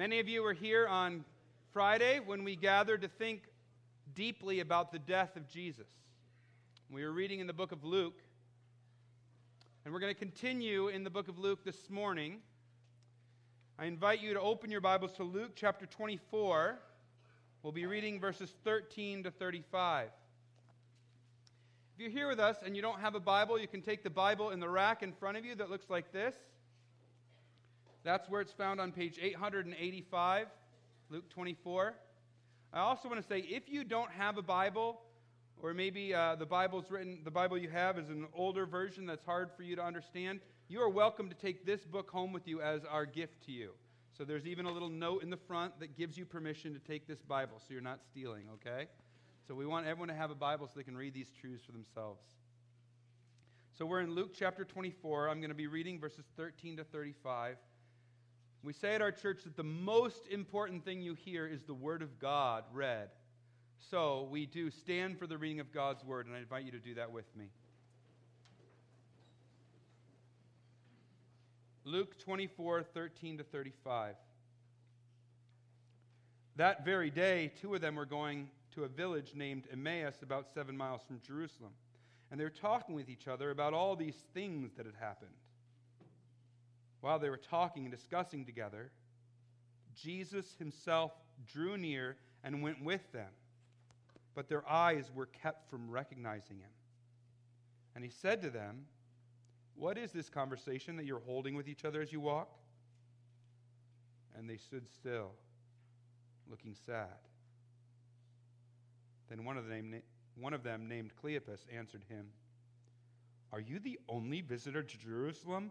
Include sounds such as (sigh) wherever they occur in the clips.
Many of you were here on Friday when we gathered to think deeply about the death of Jesus. We were reading in the book of Luke, and we're going to continue in the book of Luke this morning. I invite you to open your Bibles to Luke chapter 24. We'll be reading verses 13 to 35. If you're here with us and you don't have a Bible, you can take the Bible in the rack in front of you that looks like this. That's where it's found on page 885, Luke 24. I also want to say if you don't have a Bible, or maybe uh, the Bible's written, the Bible you have is an older version that's hard for you to understand, you are welcome to take this book home with you as our gift to you. So there's even a little note in the front that gives you permission to take this Bible so you're not stealing, okay? So we want everyone to have a Bible so they can read these truths for themselves. So we're in Luke chapter 24. I'm going to be reading verses 13 to 35. We say at our church that the most important thing you hear is the Word of God read. So we do stand for the reading of God's Word, and I invite you to do that with me. Luke 24, 13 to 35. That very day, two of them were going to a village named Emmaus, about seven miles from Jerusalem. And they were talking with each other about all these things that had happened. While they were talking and discussing together, Jesus himself drew near and went with them, but their eyes were kept from recognizing him. And he said to them, What is this conversation that you're holding with each other as you walk? And they stood still, looking sad. Then one of them, one of them named Cleopas, answered him, Are you the only visitor to Jerusalem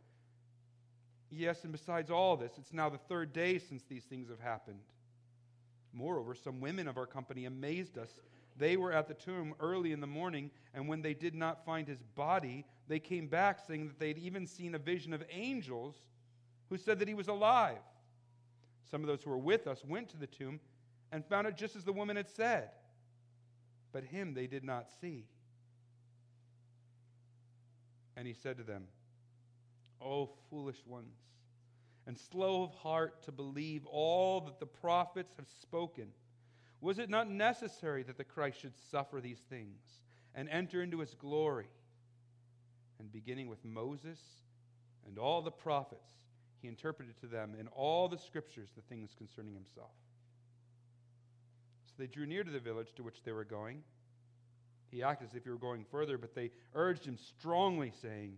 Yes, and besides all this, it's now the third day since these things have happened. Moreover, some women of our company amazed us. They were at the tomb early in the morning, and when they did not find his body, they came back saying that they had even seen a vision of angels who said that he was alive. Some of those who were with us went to the tomb and found it just as the woman had said, but him they did not see. And he said to them, O foolish ones, and slow of heart to believe all that the prophets have spoken. Was it not necessary that the Christ should suffer these things and enter into his glory? And beginning with Moses and all the prophets, he interpreted to them in all the scriptures the things concerning himself. So they drew near to the village to which they were going. He acted as if he were going further, but they urged him strongly, saying,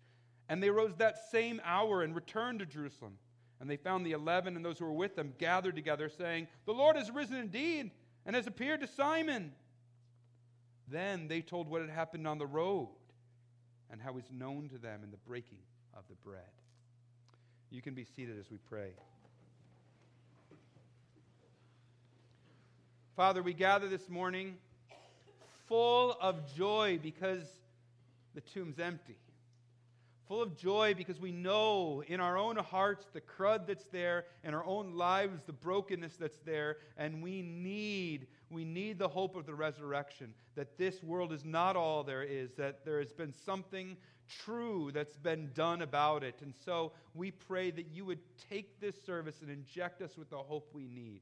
And they rose that same hour and returned to Jerusalem. And they found the eleven and those who were with them gathered together, saying, The Lord has risen indeed and has appeared to Simon. Then they told what had happened on the road and how he's known to them in the breaking of the bread. You can be seated as we pray. Father, we gather this morning full of joy because the tomb's empty full of joy because we know in our own hearts the crud that's there, in our own lives the brokenness that's there, and we need we need the hope of the resurrection that this world is not all there is, that there has been something true that's been done about it. And so we pray that you would take this service and inject us with the hope we need.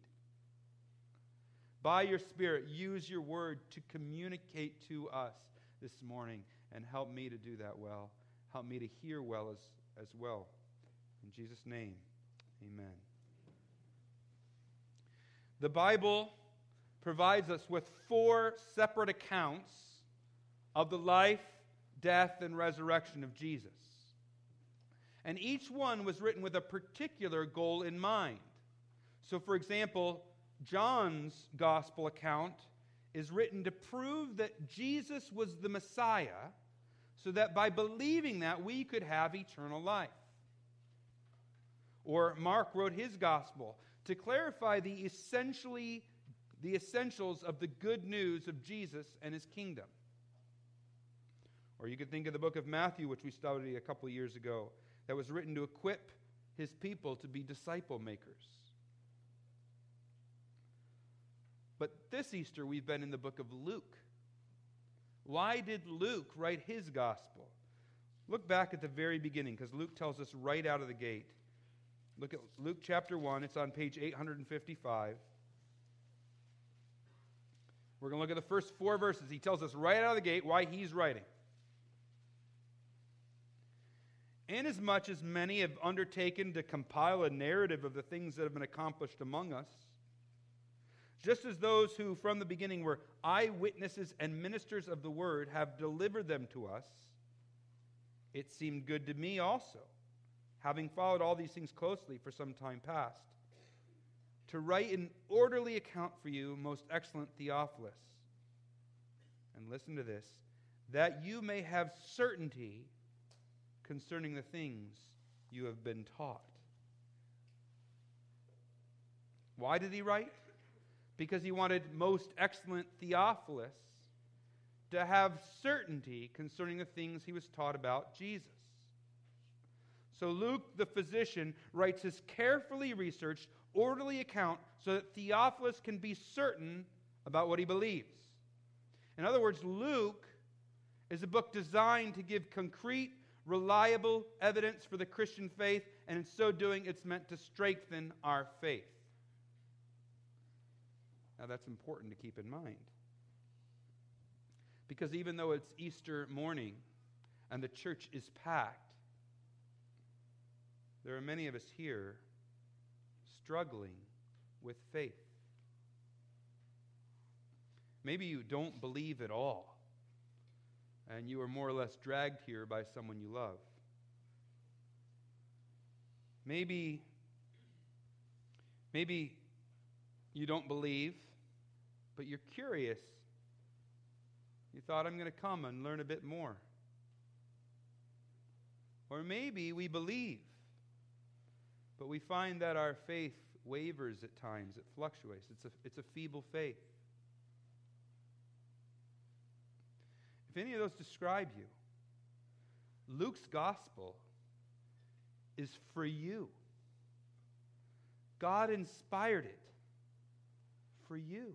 By your Spirit, use your word to communicate to us this morning and help me to do that well. Help me to hear well as, as well. In Jesus' name, amen. The Bible provides us with four separate accounts of the life, death, and resurrection of Jesus. And each one was written with a particular goal in mind. So, for example, John's gospel account is written to prove that Jesus was the Messiah, so that by believing that we could have eternal life. Or Mark wrote his gospel to clarify the essentially the essentials of the good news of Jesus and his kingdom. Or you could think of the book of Matthew, which we studied a couple years ago, that was written to equip his people to be disciple makers. But this Easter, we've been in the book of Luke. Why did Luke write his gospel? Look back at the very beginning, because Luke tells us right out of the gate. Look at Luke chapter 1, it's on page 855. We're going to look at the first four verses. He tells us right out of the gate why he's writing. Inasmuch as many have undertaken to compile a narrative of the things that have been accomplished among us, just as those who from the beginning were eyewitnesses and ministers of the word have delivered them to us, it seemed good to me also, having followed all these things closely for some time past, to write an orderly account for you, most excellent Theophilus. And listen to this that you may have certainty concerning the things you have been taught. Why did he write? Because he wanted most excellent Theophilus to have certainty concerning the things he was taught about Jesus. So Luke, the physician, writes his carefully researched, orderly account so that Theophilus can be certain about what he believes. In other words, Luke is a book designed to give concrete reliable evidence for the Christian faith, and in so doing, it's meant to strengthen our faith. Now, that's important to keep in mind. Because even though it's Easter morning and the church is packed, there are many of us here struggling with faith. Maybe you don't believe at all and you are more or less dragged here by someone you love. Maybe, maybe you don't believe, but you're curious. You thought, I'm going to come and learn a bit more. Or maybe we believe, but we find that our faith wavers at times, it fluctuates. It's a, it's a feeble faith. if any of those describe you, Luke's gospel is for you. God inspired it for you.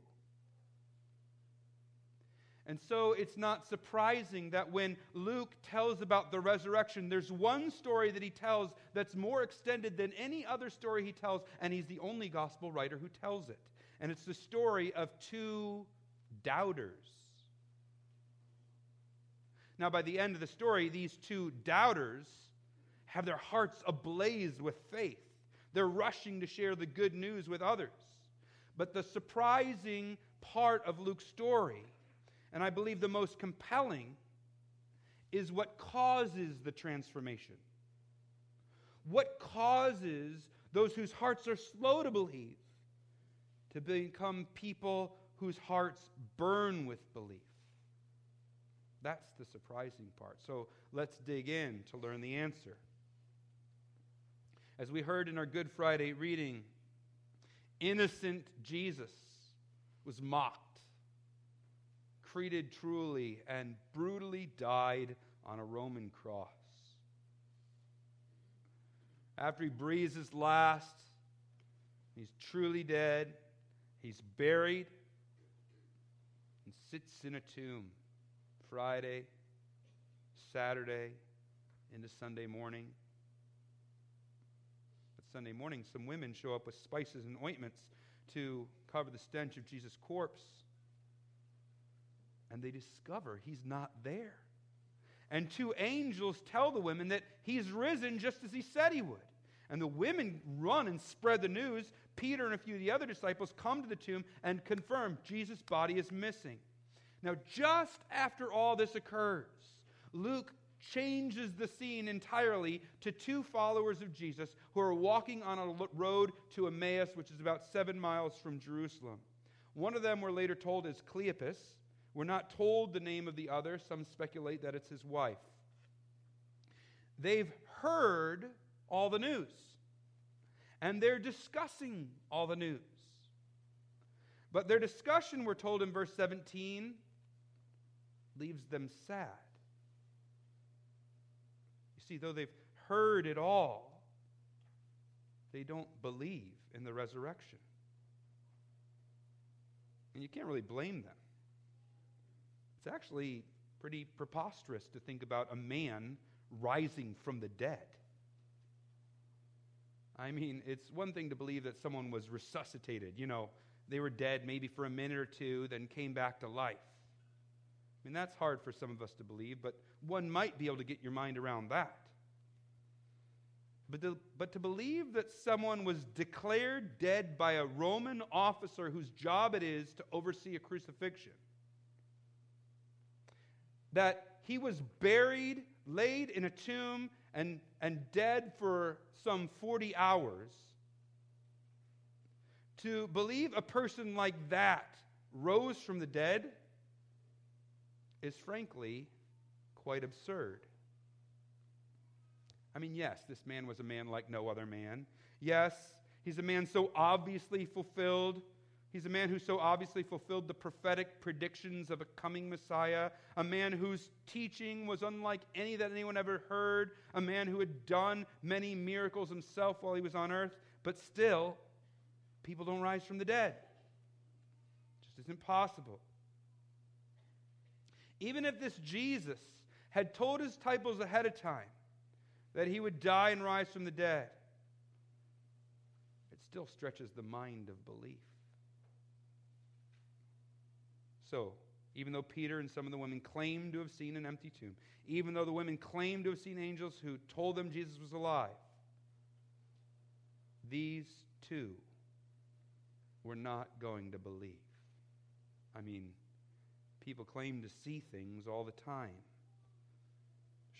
And so it's not surprising that when Luke tells about the resurrection, there's one story that he tells that's more extended than any other story he tells, and he's the only gospel writer who tells it. And it's the story of two doubters. Now, by the end of the story, these two doubters have their hearts ablaze with faith. They're rushing to share the good news with others. But the surprising part of Luke's story, and I believe the most compelling, is what causes the transformation. What causes those whose hearts are slow to believe to become people whose hearts burn with belief? That's the surprising part. So let's dig in to learn the answer. As we heard in our Good Friday reading, innocent Jesus was mocked, treated truly, and brutally died on a Roman cross. After he breathes his last, he's truly dead, he's buried, and sits in a tomb. Friday, Saturday, into Sunday morning. But Sunday morning, some women show up with spices and ointments to cover the stench of Jesus' corpse. And they discover he's not there. And two angels tell the women that he's risen just as he said he would. And the women run and spread the news. Peter and a few of the other disciples come to the tomb and confirm Jesus' body is missing. Now, just after all this occurs, Luke changes the scene entirely to two followers of Jesus who are walking on a road to Emmaus, which is about seven miles from Jerusalem. One of them, we're later told, is Cleopas. We're not told the name of the other. Some speculate that it's his wife. They've heard all the news, and they're discussing all the news. But their discussion, we're told in verse 17, leaves them sad. You see, though they've heard it all, they don't believe in the resurrection. And you can't really blame them. It's actually pretty preposterous to think about a man rising from the dead. I mean, it's one thing to believe that someone was resuscitated. You know, they were dead maybe for a minute or two, then came back to life. I mean, that's hard for some of us to believe, but one might be able to get your mind around that. But to, but to believe that someone was declared dead by a Roman officer whose job it is to oversee a crucifixion, that he was buried, laid in a tomb, and, and dead for some 40 hours, to believe a person like that rose from the dead is frankly quite absurd. I mean, yes, this man was a man like no other man. Yes, he's a man so obviously fulfilled. He's a man who so obviously fulfilled the prophetic predictions of a coming Messiah, a man whose teaching was unlike any that anyone ever heard, a man who had done many miracles himself while he was on earth, but still, people don't rise from the dead. It just isn't possible. Even if this Jesus had told his disciples ahead of time that he would die and rise from the dead, it still stretches the mind of belief. So, even though Peter and some of the women claimed to have seen an empty tomb, even though the women claimed to have seen angels who told them Jesus was alive, these two were not going to believe. I mean, people claim to see things all the time.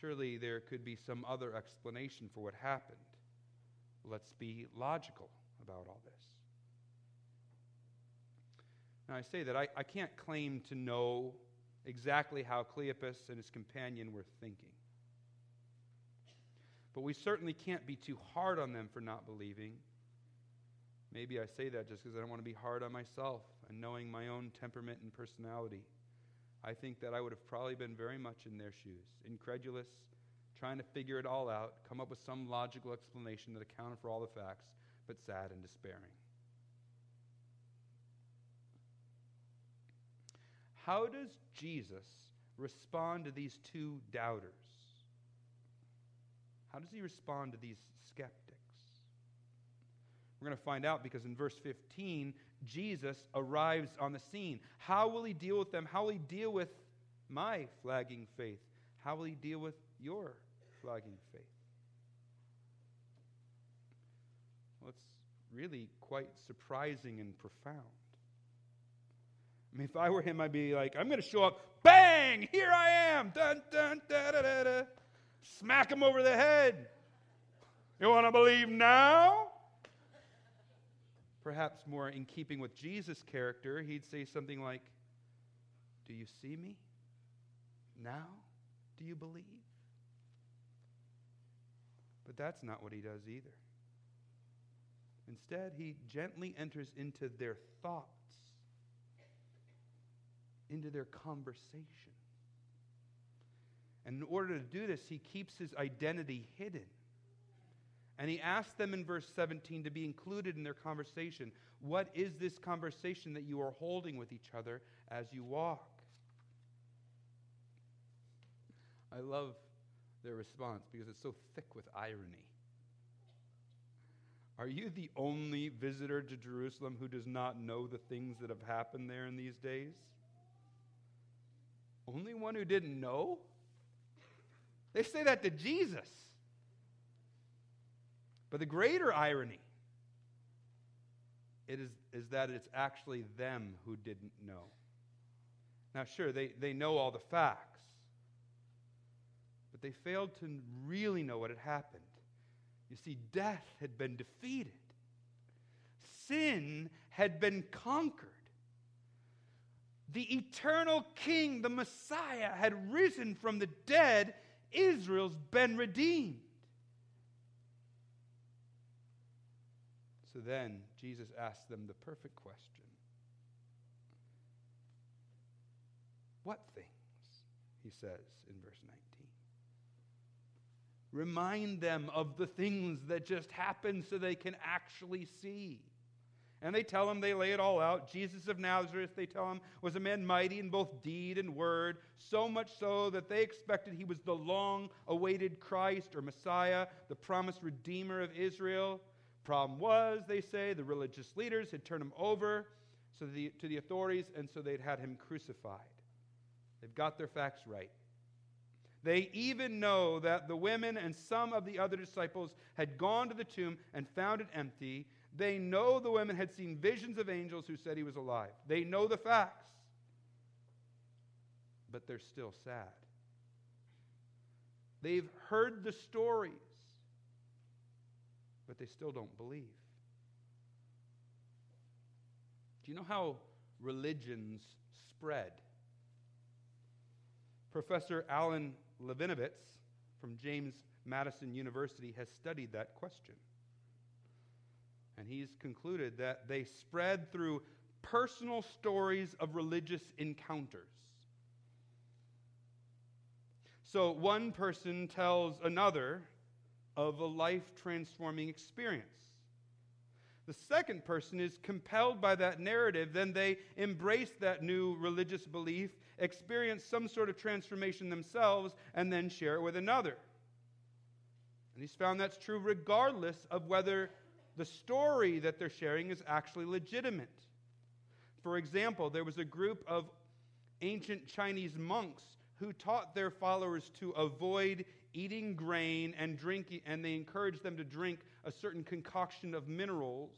Surely there could be some other explanation for what happened. Let's be logical about all this. Now, I say that I, I can't claim to know exactly how Cleopas and his companion were thinking. But we certainly can't be too hard on them for not believing. Maybe I say that just because I don't want to be hard on myself and knowing my own temperament and personality. I think that I would have probably been very much in their shoes, incredulous, trying to figure it all out, come up with some logical explanation that accounted for all the facts, but sad and despairing. How does Jesus respond to these two doubters? How does he respond to these skeptics? We're going to find out because in verse 15, Jesus arrives on the scene. How will he deal with them? How will he deal with my flagging faith? How will he deal with your flagging faith? Well, it's really quite surprising and profound. I mean, if I were him, I'd be like, I'm going to show up, bang, here I am, dun, dun, da, da, da, da. Smack him over the head. You want to believe now? Perhaps more in keeping with Jesus' character, he'd say something like, Do you see me? Now do you believe? But that's not what he does either. Instead, he gently enters into their thoughts into their conversation. And in order to do this, he keeps his identity hidden. And he asks them in verse 17 to be included in their conversation. What is this conversation that you are holding with each other as you walk? I love their response because it's so thick with irony. Are you the only visitor to Jerusalem who does not know the things that have happened there in these days? Only one who didn't know? They say that to Jesus. But the greater irony it is, is that it's actually them who didn't know. Now, sure, they, they know all the facts, but they failed to really know what had happened. You see, death had been defeated, sin had been conquered. The eternal king, the Messiah, had risen from the dead. Israel's been redeemed. So then Jesus asked them the perfect question What things? He says in verse 19. Remind them of the things that just happened so they can actually see. And they tell him, they lay it all out. Jesus of Nazareth, they tell him, was a man mighty in both deed and word, so much so that they expected he was the long awaited Christ or Messiah, the promised Redeemer of Israel. Problem was, they say, the religious leaders had turned him over so the, to the authorities, and so they'd had him crucified. They've got their facts right. They even know that the women and some of the other disciples had gone to the tomb and found it empty. They know the women had seen visions of angels who said he was alive. They know the facts. But they're still sad. They've heard the stories but they still don't believe. Do you know how religions spread? Professor Alan Levinovitz from James Madison University has studied that question. And he's concluded that they spread through personal stories of religious encounters. So one person tells another of a life transforming experience. The second person is compelled by that narrative, then they embrace that new religious belief, experience some sort of transformation themselves, and then share it with another. And he's found that's true regardless of whether the story that they're sharing is actually legitimate. For example, there was a group of ancient Chinese monks who taught their followers to avoid eating grain and drinking, and they encouraged them to drink a certain concoction of minerals.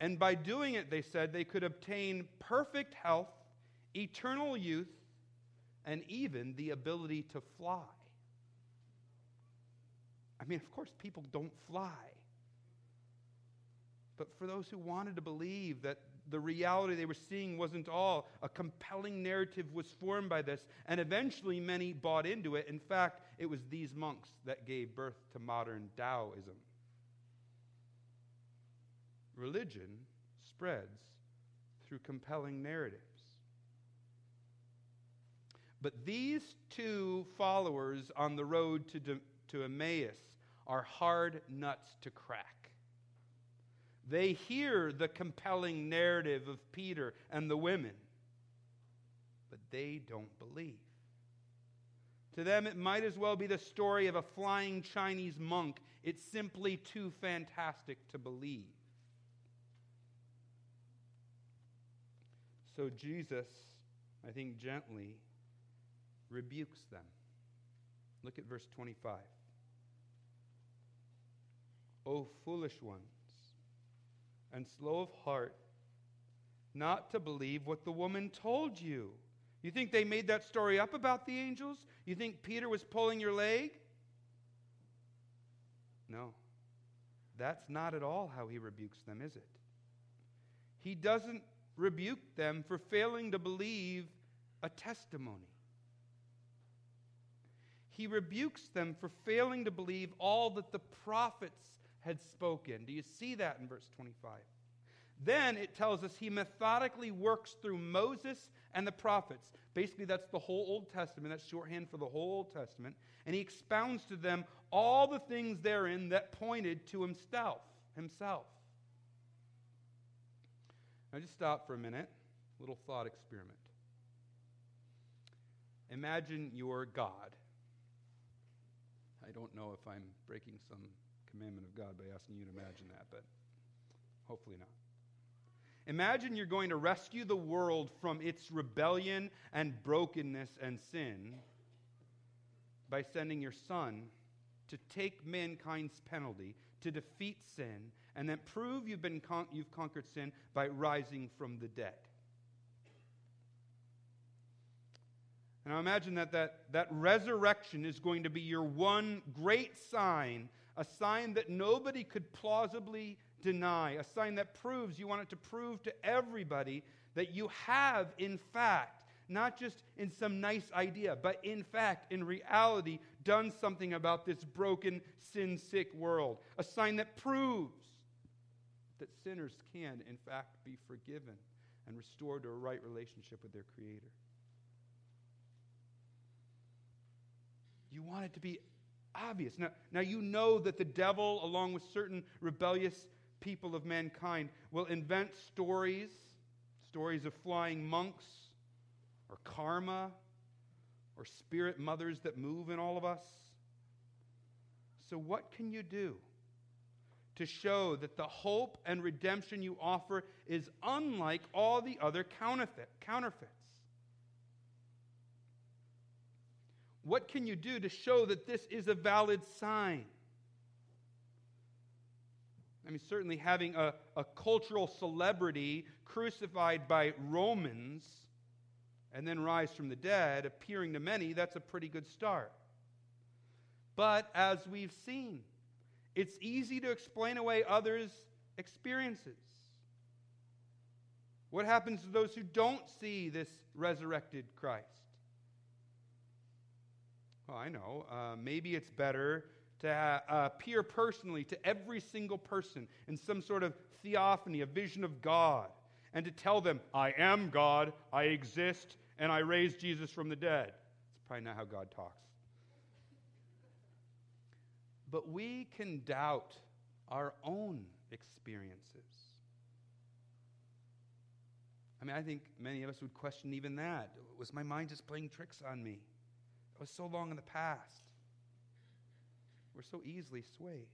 And by doing it, they said, they could obtain perfect health, eternal youth, and even the ability to fly. I mean, of course, people don't fly. But for those who wanted to believe that the reality they were seeing wasn't all. A compelling narrative was formed by this, and eventually many bought into it. In fact, it was these monks that gave birth to modern Taoism. Religion spreads through compelling narratives. But these two followers on the road to, to Emmaus are hard nuts to crack. They hear the compelling narrative of Peter and the women, but they don't believe. To them, it might as well be the story of a flying Chinese monk. It's simply too fantastic to believe. So Jesus, I think, gently rebukes them. Look at verse 25. O foolish ones and slow of heart not to believe what the woman told you. You think they made that story up about the angels? You think Peter was pulling your leg? No. That's not at all how he rebukes them, is it? He doesn't rebuke them for failing to believe a testimony. He rebukes them for failing to believe all that the prophets had spoken. Do you see that in verse 25? Then it tells us he methodically works through Moses and the prophets. Basically, that's the whole Old Testament. That's shorthand for the whole Old Testament. And he expounds to them all the things therein that pointed to himself. Himself. Now, just stop for a minute. Little thought experiment. Imagine you're God. I don't know if I'm breaking some commandment of God by asking you to imagine that, but hopefully not. Imagine you're going to rescue the world from its rebellion and brokenness and sin by sending your son to take mankind's penalty, to defeat sin, and then prove you've, been con- you've conquered sin by rising from the dead. And I imagine that, that that resurrection is going to be your one great sign, a sign that nobody could plausibly deny, a sign that proves, you want it to prove to everybody that you have, in fact, not just in some nice idea, but in fact, in reality, done something about this broken, sin sick world. A sign that proves that sinners can, in fact, be forgiven and restored to a right relationship with their Creator. You want it to be obvious. Now, now you know that the devil, along with certain rebellious people of mankind, will invent stories, stories of flying monks, or karma, or spirit mothers that move in all of us. So, what can you do to show that the hope and redemption you offer is unlike all the other counterfeit, counterfeits? What can you do to show that this is a valid sign? I mean, certainly having a, a cultural celebrity crucified by Romans and then rise from the dead, appearing to many, that's a pretty good start. But as we've seen, it's easy to explain away others' experiences. What happens to those who don't see this resurrected Christ? Oh, I know. Uh, maybe it's better to uh, appear personally to every single person in some sort of theophany, a vision of God, and to tell them, I am God, I exist, and I raised Jesus from the dead. It's probably not how God talks. But we can doubt our own experiences. I mean, I think many of us would question even that. Was my mind just playing tricks on me? Was so long in the past. We're so easily swayed.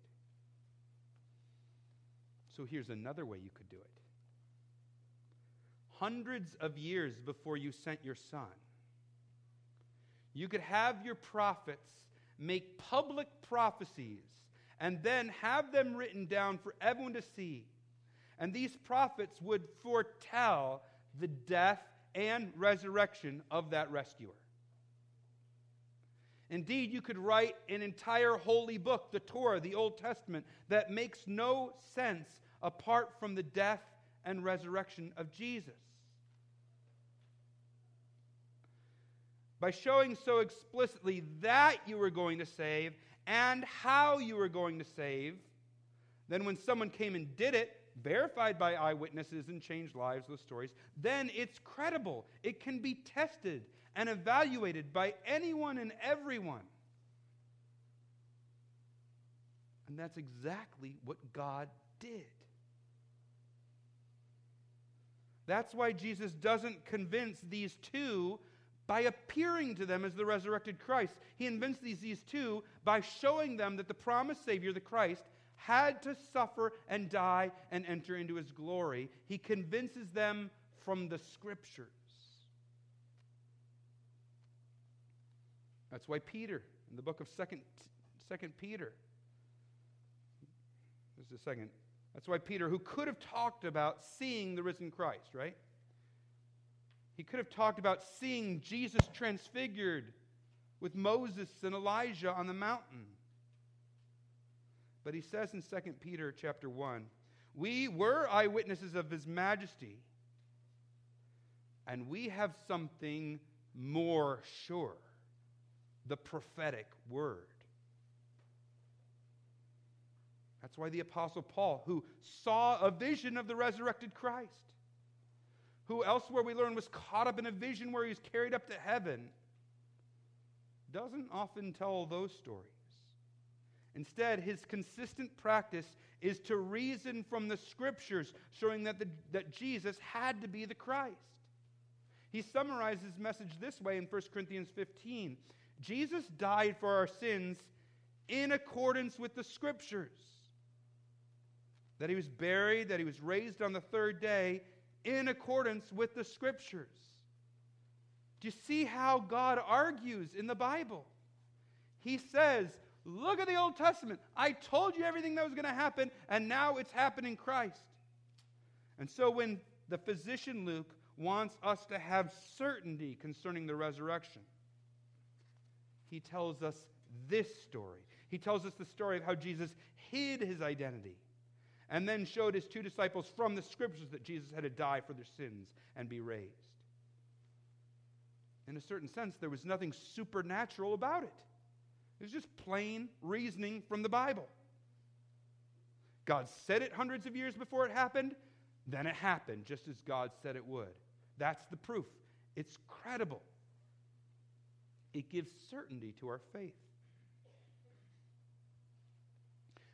So here's another way you could do it. Hundreds of years before you sent your son, you could have your prophets make public prophecies and then have them written down for everyone to see. And these prophets would foretell the death and resurrection of that rescuer. Indeed, you could write an entire holy book, the Torah, the Old Testament, that makes no sense apart from the death and resurrection of Jesus. By showing so explicitly that you were going to save and how you were going to save, then when someone came and did it, verified by eyewitnesses and changed lives with stories, then it's credible. It can be tested and evaluated by anyone and everyone. And that's exactly what God did. That's why Jesus doesn't convince these two by appearing to them as the resurrected Christ. He convinced these, these two by showing them that the promised Savior, the Christ, had to suffer and die and enter into his glory. He convinces them from the scriptures. That's why Peter, in the book of Second, Second Peter, just a second. That's why Peter, who could have talked about seeing the risen Christ, right? He could have talked about seeing Jesus transfigured with Moses and Elijah on the mountain. But he says in 2 Peter chapter 1, we were eyewitnesses of his majesty, and we have something more sure the prophetic word. That's why the Apostle Paul, who saw a vision of the resurrected Christ, who elsewhere we learn was caught up in a vision where he was carried up to heaven, doesn't often tell those stories. Instead, his consistent practice is to reason from the scriptures, showing that, the, that Jesus had to be the Christ. He summarizes his message this way in 1 Corinthians 15 Jesus died for our sins in accordance with the scriptures. That he was buried, that he was raised on the third day in accordance with the scriptures. Do you see how God argues in the Bible? He says, Look at the Old Testament. I told you everything that was going to happen, and now it's happening in Christ. And so when the physician Luke wants us to have certainty concerning the resurrection, he tells us this story. He tells us the story of how Jesus hid his identity and then showed his two disciples from the scriptures that Jesus had to die for their sins and be raised. In a certain sense, there was nothing supernatural about it. It was just plain reasoning from the Bible. God said it hundreds of years before it happened, then it happened just as God said it would. That's the proof. It's credible, it gives certainty to our faith.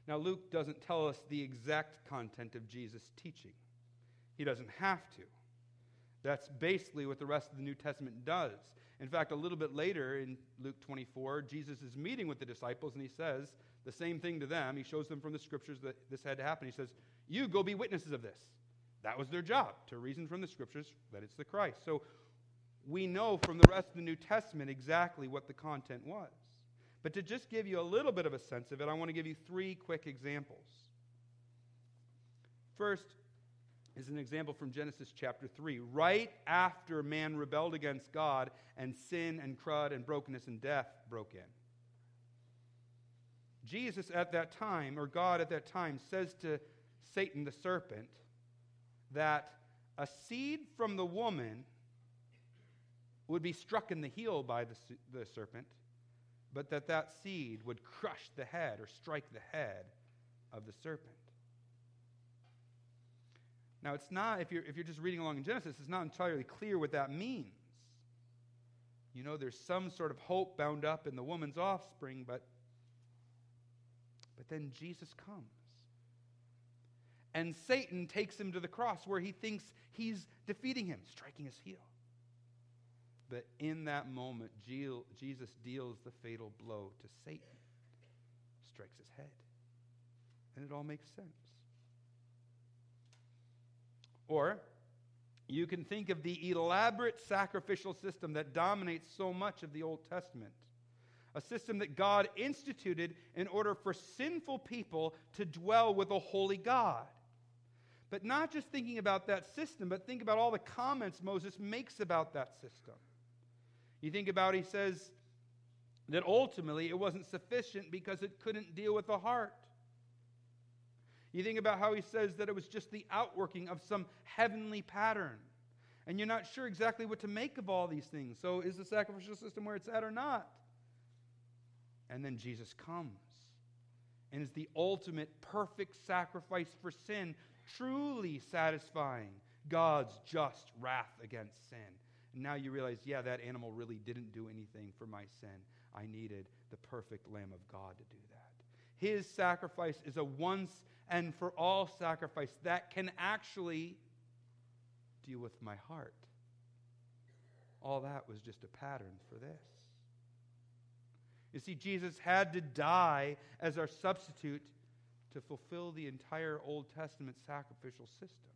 Now, Luke doesn't tell us the exact content of Jesus' teaching. He doesn't have to. That's basically what the rest of the New Testament does. In fact, a little bit later in Luke 24, Jesus is meeting with the disciples and he says the same thing to them. He shows them from the scriptures that this had to happen. He says, You go be witnesses of this. That was their job, to reason from the scriptures that it's the Christ. So we know from the rest of the New Testament exactly what the content was. But to just give you a little bit of a sense of it, I want to give you three quick examples. First is an example from Genesis chapter 3. Right after man rebelled against God and sin and crud and brokenness and death broke in. Jesus at that time, or God at that time, says to Satan the serpent that a seed from the woman would be struck in the heel by the, the serpent but that that seed would crush the head or strike the head of the serpent. Now, it's not, if you're, if you're just reading along in Genesis, it's not entirely clear what that means. You know, there's some sort of hope bound up in the woman's offspring, but, but then Jesus comes. And Satan takes him to the cross where he thinks he's defeating him, striking his heel. But in that moment, Jesus deals the fatal blow to Satan, strikes his head. And it all makes sense. Or you can think of the elaborate sacrificial system that dominates so much of the Old Testament. A system that God instituted in order for sinful people to dwell with a holy God. But not just thinking about that system, but think about all the comments Moses makes about that system. You think about, he says that ultimately it wasn't sufficient because it couldn't deal with the heart. You think about how he says that it was just the outworking of some heavenly pattern. And you're not sure exactly what to make of all these things. So, is the sacrificial system where it's at or not? And then Jesus comes and is the ultimate perfect sacrifice for sin, truly satisfying God's just wrath against sin. Now you realize, yeah, that animal really didn't do anything for my sin. I needed the perfect Lamb of God to do that. His sacrifice is a once and for all sacrifice that can actually deal with my heart. All that was just a pattern for this. You see, Jesus had to die as our substitute to fulfill the entire Old Testament sacrificial system.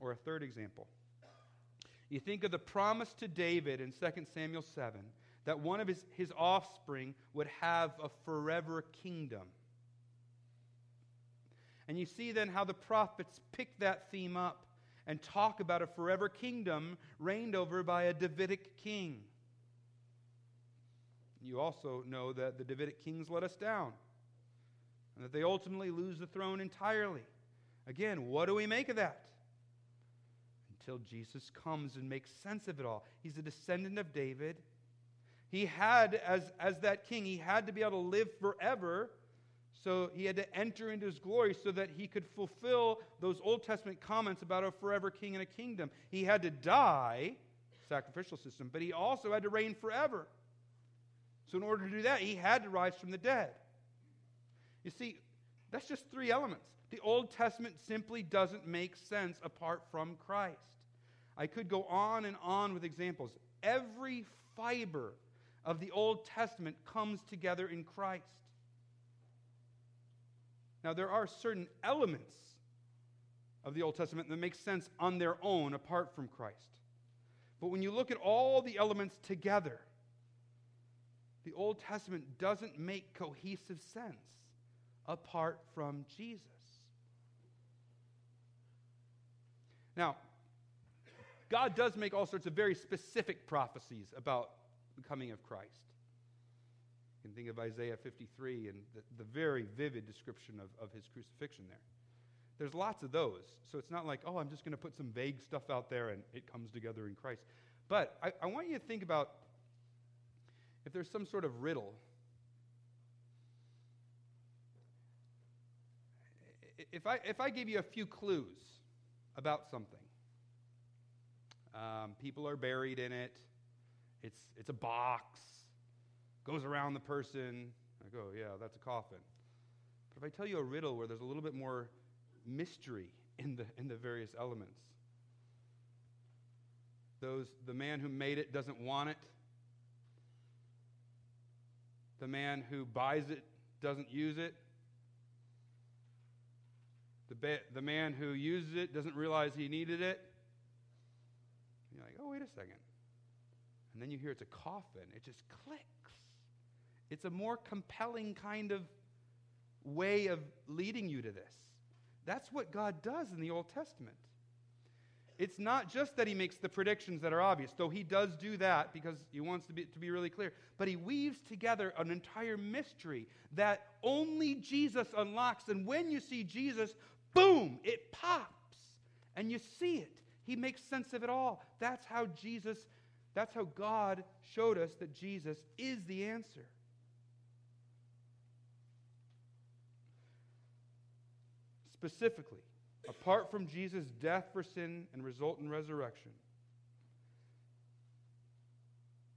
Or a third example you think of the promise to David in 2 Samuel 7 that one of his, his offspring would have a forever kingdom. And you see then how the prophets pick that theme up and talk about a forever kingdom reigned over by a Davidic king. You also know that the Davidic kings let us down and that they ultimately lose the throne entirely. Again, what do we make of that? Until Jesus comes and makes sense of it all. He's a descendant of David. He had, as, as that king, he had to be able to live forever. So he had to enter into his glory so that he could fulfill those Old Testament comments about a forever king and a kingdom. He had to die, sacrificial system, but he also had to reign forever. So in order to do that, he had to rise from the dead. You see, that's just three elements. The Old Testament simply doesn't make sense apart from Christ. I could go on and on with examples. Every fiber of the Old Testament comes together in Christ. Now, there are certain elements of the Old Testament that make sense on their own apart from Christ. But when you look at all the elements together, the Old Testament doesn't make cohesive sense apart from Jesus. Now, God does make all sorts of very specific prophecies about the coming of Christ. You can think of Isaiah 53 and the, the very vivid description of, of his crucifixion there. There's lots of those. So it's not like, oh, I'm just going to put some vague stuff out there and it comes together in Christ. But I, I want you to think about if there's some sort of riddle. If I, if I give you a few clues about something, um, people are buried in it, it's, it's a box, goes around the person. I go, yeah, that's a coffin. But if I tell you a riddle where there's a little bit more mystery in the, in the various elements, those, the man who made it doesn't want it. The man who buys it doesn't use it. The, ba- the man who uses it doesn't realize he needed it. Oh, wait a second. And then you hear it's a coffin. It just clicks. It's a more compelling kind of way of leading you to this. That's what God does in the Old Testament. It's not just that he makes the predictions that are obvious, though he does do that because he wants to be, to be really clear, but he weaves together an entire mystery that only Jesus unlocks. And when you see Jesus, boom, it pops and you see it. He makes sense of it all. That's how Jesus, that's how God showed us that Jesus is the answer. Specifically, apart from Jesus' death for sin and resultant resurrection,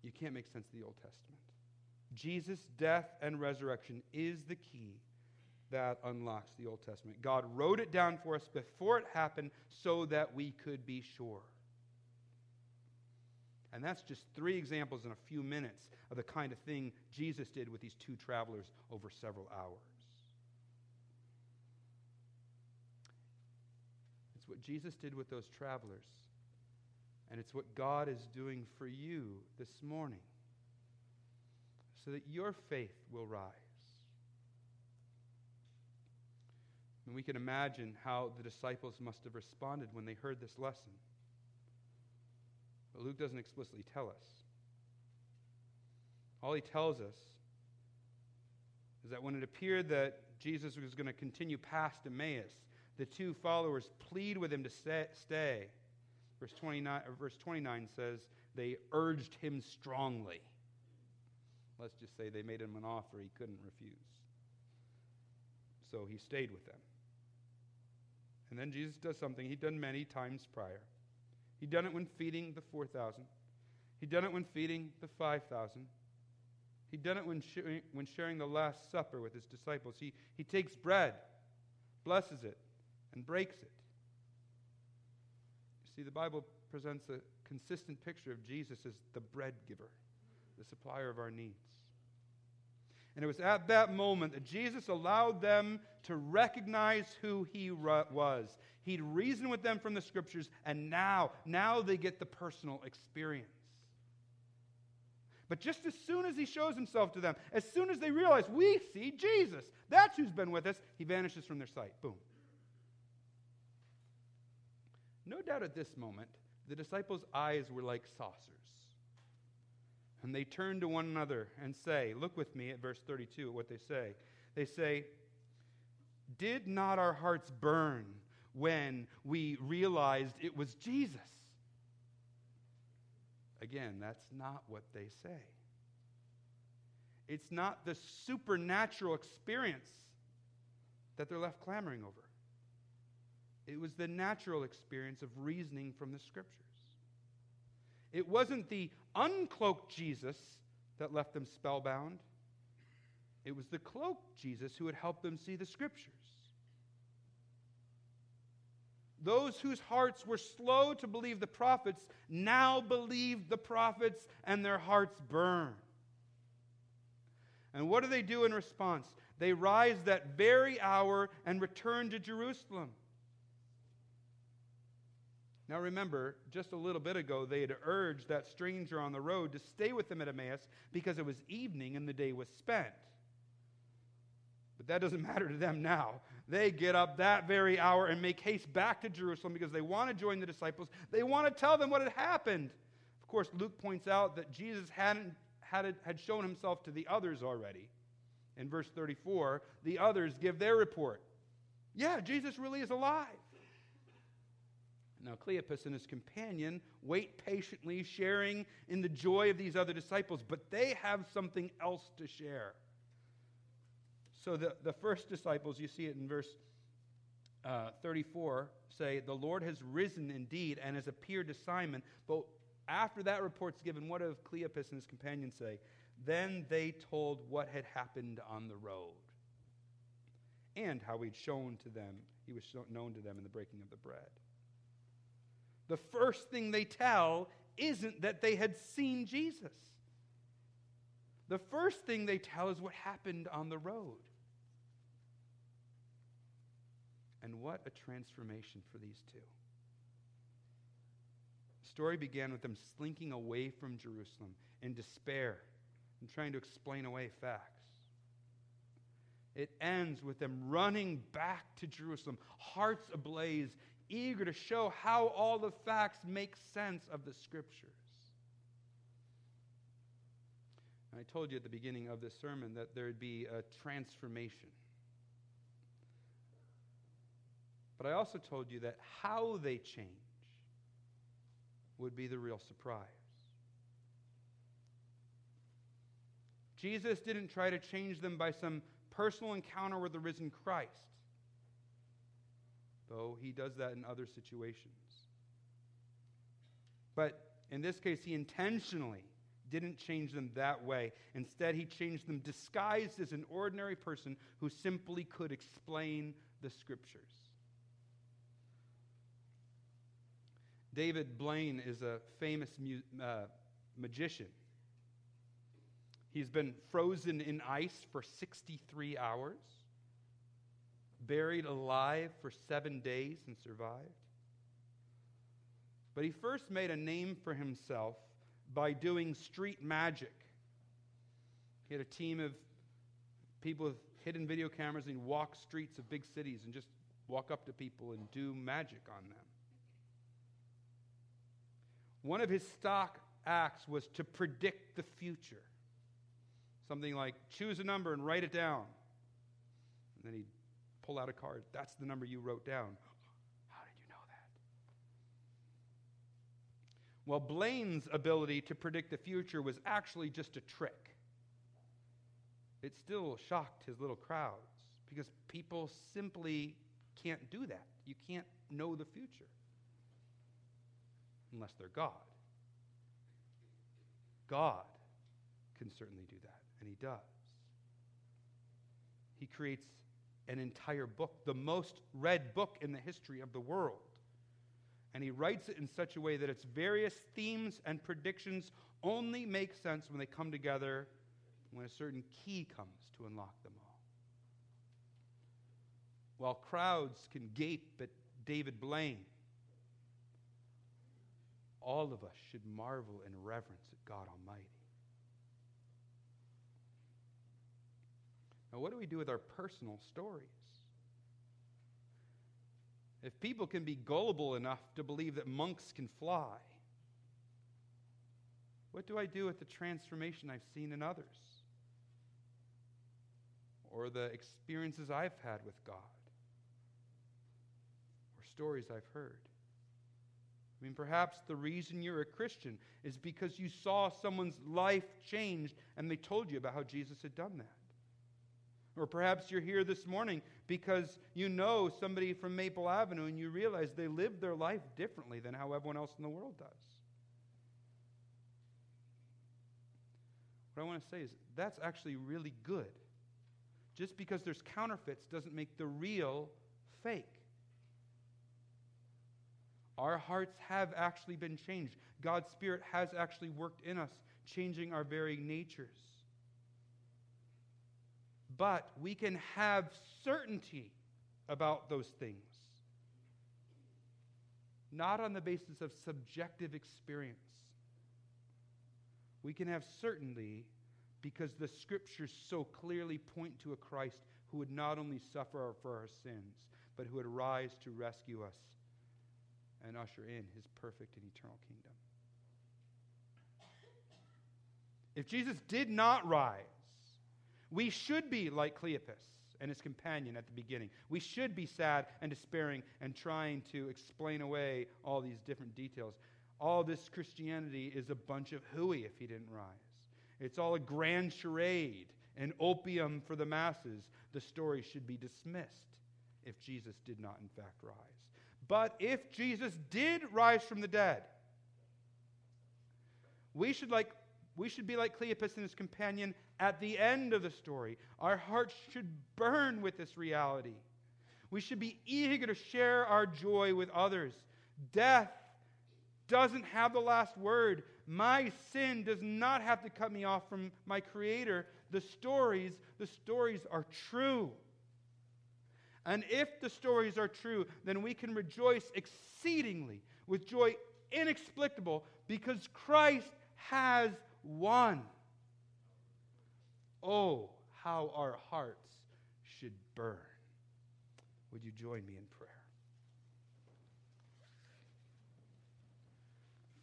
you can't make sense of the Old Testament. Jesus' death and resurrection is the key that unlocks the Old Testament. God wrote it down for us before it happened so that we could be sure. And that's just three examples in a few minutes of the kind of thing Jesus did with these two travelers over several hours. It's what Jesus did with those travelers. And it's what God is doing for you this morning so that your faith will rise. And we can imagine how the disciples must have responded when they heard this lesson. But Luke doesn't explicitly tell us. All he tells us is that when it appeared that Jesus was going to continue past Emmaus, the two followers plead with him to stay. Verse 29, verse 29 says, they urged him strongly. Let's just say they made him an offer he couldn't refuse. So he stayed with them. And then Jesus does something he'd done many times prior. He'd done it when feeding the 4,000. He'd done it when feeding the 5,000. He'd done it when, sh- when sharing the Last Supper with his disciples. He, he takes bread, blesses it, and breaks it. You see, the Bible presents a consistent picture of Jesus as the bread giver, the supplier of our needs. And it was at that moment that Jesus allowed them to recognize who he was. He'd reasoned with them from the scriptures, and now, now they get the personal experience. But just as soon as he shows himself to them, as soon as they realize we see Jesus, that's who's been with us, he vanishes from their sight. Boom. No doubt at this moment, the disciples' eyes were like saucers. And they turn to one another and say, Look with me at verse 32 at what they say. They say, Did not our hearts burn when we realized it was Jesus? Again, that's not what they say. It's not the supernatural experience that they're left clamoring over. It was the natural experience of reasoning from the scriptures. It wasn't the uncloaked Jesus that left them spellbound, it was the cloaked Jesus who had helped them see the scriptures. Those whose hearts were slow to believe the prophets now believe the prophets and their hearts burn. And what do they do in response? They rise that very hour and return to Jerusalem. Now remember, just a little bit ago, they had urged that stranger on the road to stay with them at Emmaus because it was evening and the day was spent. But that doesn't (laughs) matter to them now. They get up that very hour and make haste back to Jerusalem because they want to join the disciples. They want to tell them what had happened. Of course, Luke points out that Jesus hadn't had, had shown himself to the others already. In verse 34, the others give their report. Yeah, Jesus really is alive. Now, Cleopas and his companion wait patiently, sharing in the joy of these other disciples, but they have something else to share. So, the, the first disciples, you see it in verse uh, 34, say, The Lord has risen indeed and has appeared to Simon. But after that report's given, what do Cleopas and his companion say? Then they told what had happened on the road and how he'd shown to them, he was known to them in the breaking of the bread the first thing they tell isn't that they had seen Jesus. The first thing they tell is what happened on the road. And what a transformation for these two. The story began with them slinking away from Jerusalem in despair and trying to explain away facts. It ends with them running back to Jerusalem, hearts ablaze, eager to show how all the facts make sense of the scriptures. I told you at the beginning of this sermon that there would be a transformation. But I also told you that how they change would be the real surprise. Jesus didn't try to change them by some personal encounter with the risen Christ though he does that in other situations. But in this case, he intentionally didn't change them that way. Instead, he changed them disguised as an ordinary person who simply could explain the scriptures. David Blaine is a famous mu- uh, magician. He's been frozen in ice for 63 hours buried alive for seven days and survived. But he first made a name for himself by doing street magic. He had a team of people with hidden video cameras and he'd walk streets of big cities and just walk up to people and do magic on them. One of his stock acts was to predict the future. Something like choose a number and write it down. And then he'd pull out a card. That's the number you wrote down. How did you know that? Well, Blaine's ability to predict the future was actually just a trick. It still shocked his little crowds because people simply can't do that. You can't know the future unless they're God. God can certainly do that, and He does. He creates an entire book, the most read book in the history of the world. And he writes it in such a way that its various themes and predictions only make sense when they come together, when a certain key comes to unlock them all. While crowds can gape at David Blaine, all of us should marvel and reverence at God Almighty. Now, what do we do with our personal stories? If people can be gullible enough to believe that monks can fly, what do I do with the transformation I've seen in others? Or the experiences I've had with God? Or stories I've heard? I mean, perhaps the reason you're a Christian is because you saw someone's life changed and they told you about how Jesus had done that. Or perhaps you're here this morning because you know somebody from Maple Avenue and you realize they live their life differently than how everyone else in the world does. What I want to say is that's actually really good. Just because there's counterfeits doesn't make the real fake. Our hearts have actually been changed. God's Spirit has actually worked in us, changing our very natures but we can have certainty about those things. Not on the basis of subjective experience. We can have certainty because the scriptures so clearly point to a Christ who would not only suffer for our sins, but who would rise to rescue us and usher in his perfect and eternal kingdom. If Jesus did not rise, we should be like Cleopas and his companion at the beginning. We should be sad and despairing and trying to explain away all these different details. All this Christianity is a bunch of hooey if he didn't rise. It's all a grand charade and opium for the masses. The story should be dismissed if Jesus did not, in fact, rise. But if Jesus did rise from the dead, we should, like, we should be like Cleopas and his companion at the end of the story. Our hearts should burn with this reality. We should be eager to share our joy with others. Death doesn't have the last word. My sin does not have to cut me off from my Creator. The stories, the stories are true. And if the stories are true, then we can rejoice exceedingly with joy inexplicable because Christ has won. Oh, how our hearts should burn. Would you join me in prayer?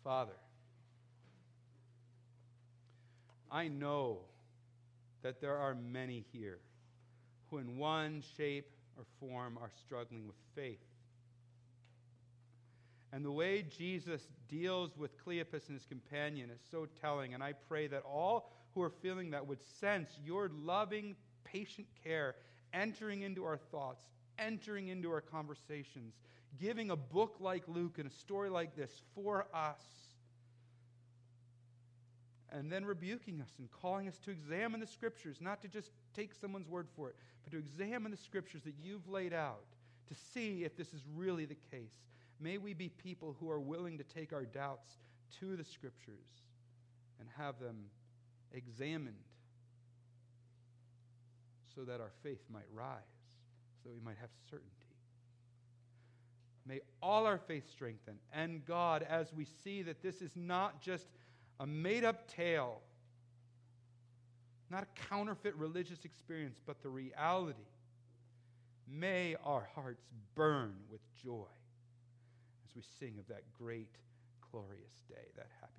Father, I know that there are many here who, in one shape or form, are struggling with faith. And the way Jesus deals with Cleopas and his companion is so telling. And I pray that all who are feeling that would sense your loving, patient care entering into our thoughts, entering into our conversations, giving a book like Luke and a story like this for us, and then rebuking us and calling us to examine the scriptures, not to just take someone's word for it, but to examine the scriptures that you've laid out to see if this is really the case. May we be people who are willing to take our doubts to the scriptures and have them examined so that our faith might rise, so that we might have certainty. May all our faith strengthen. And God, as we see that this is not just a made up tale, not a counterfeit religious experience, but the reality, may our hearts burn with joy as we sing of that great, glorious day, that happy.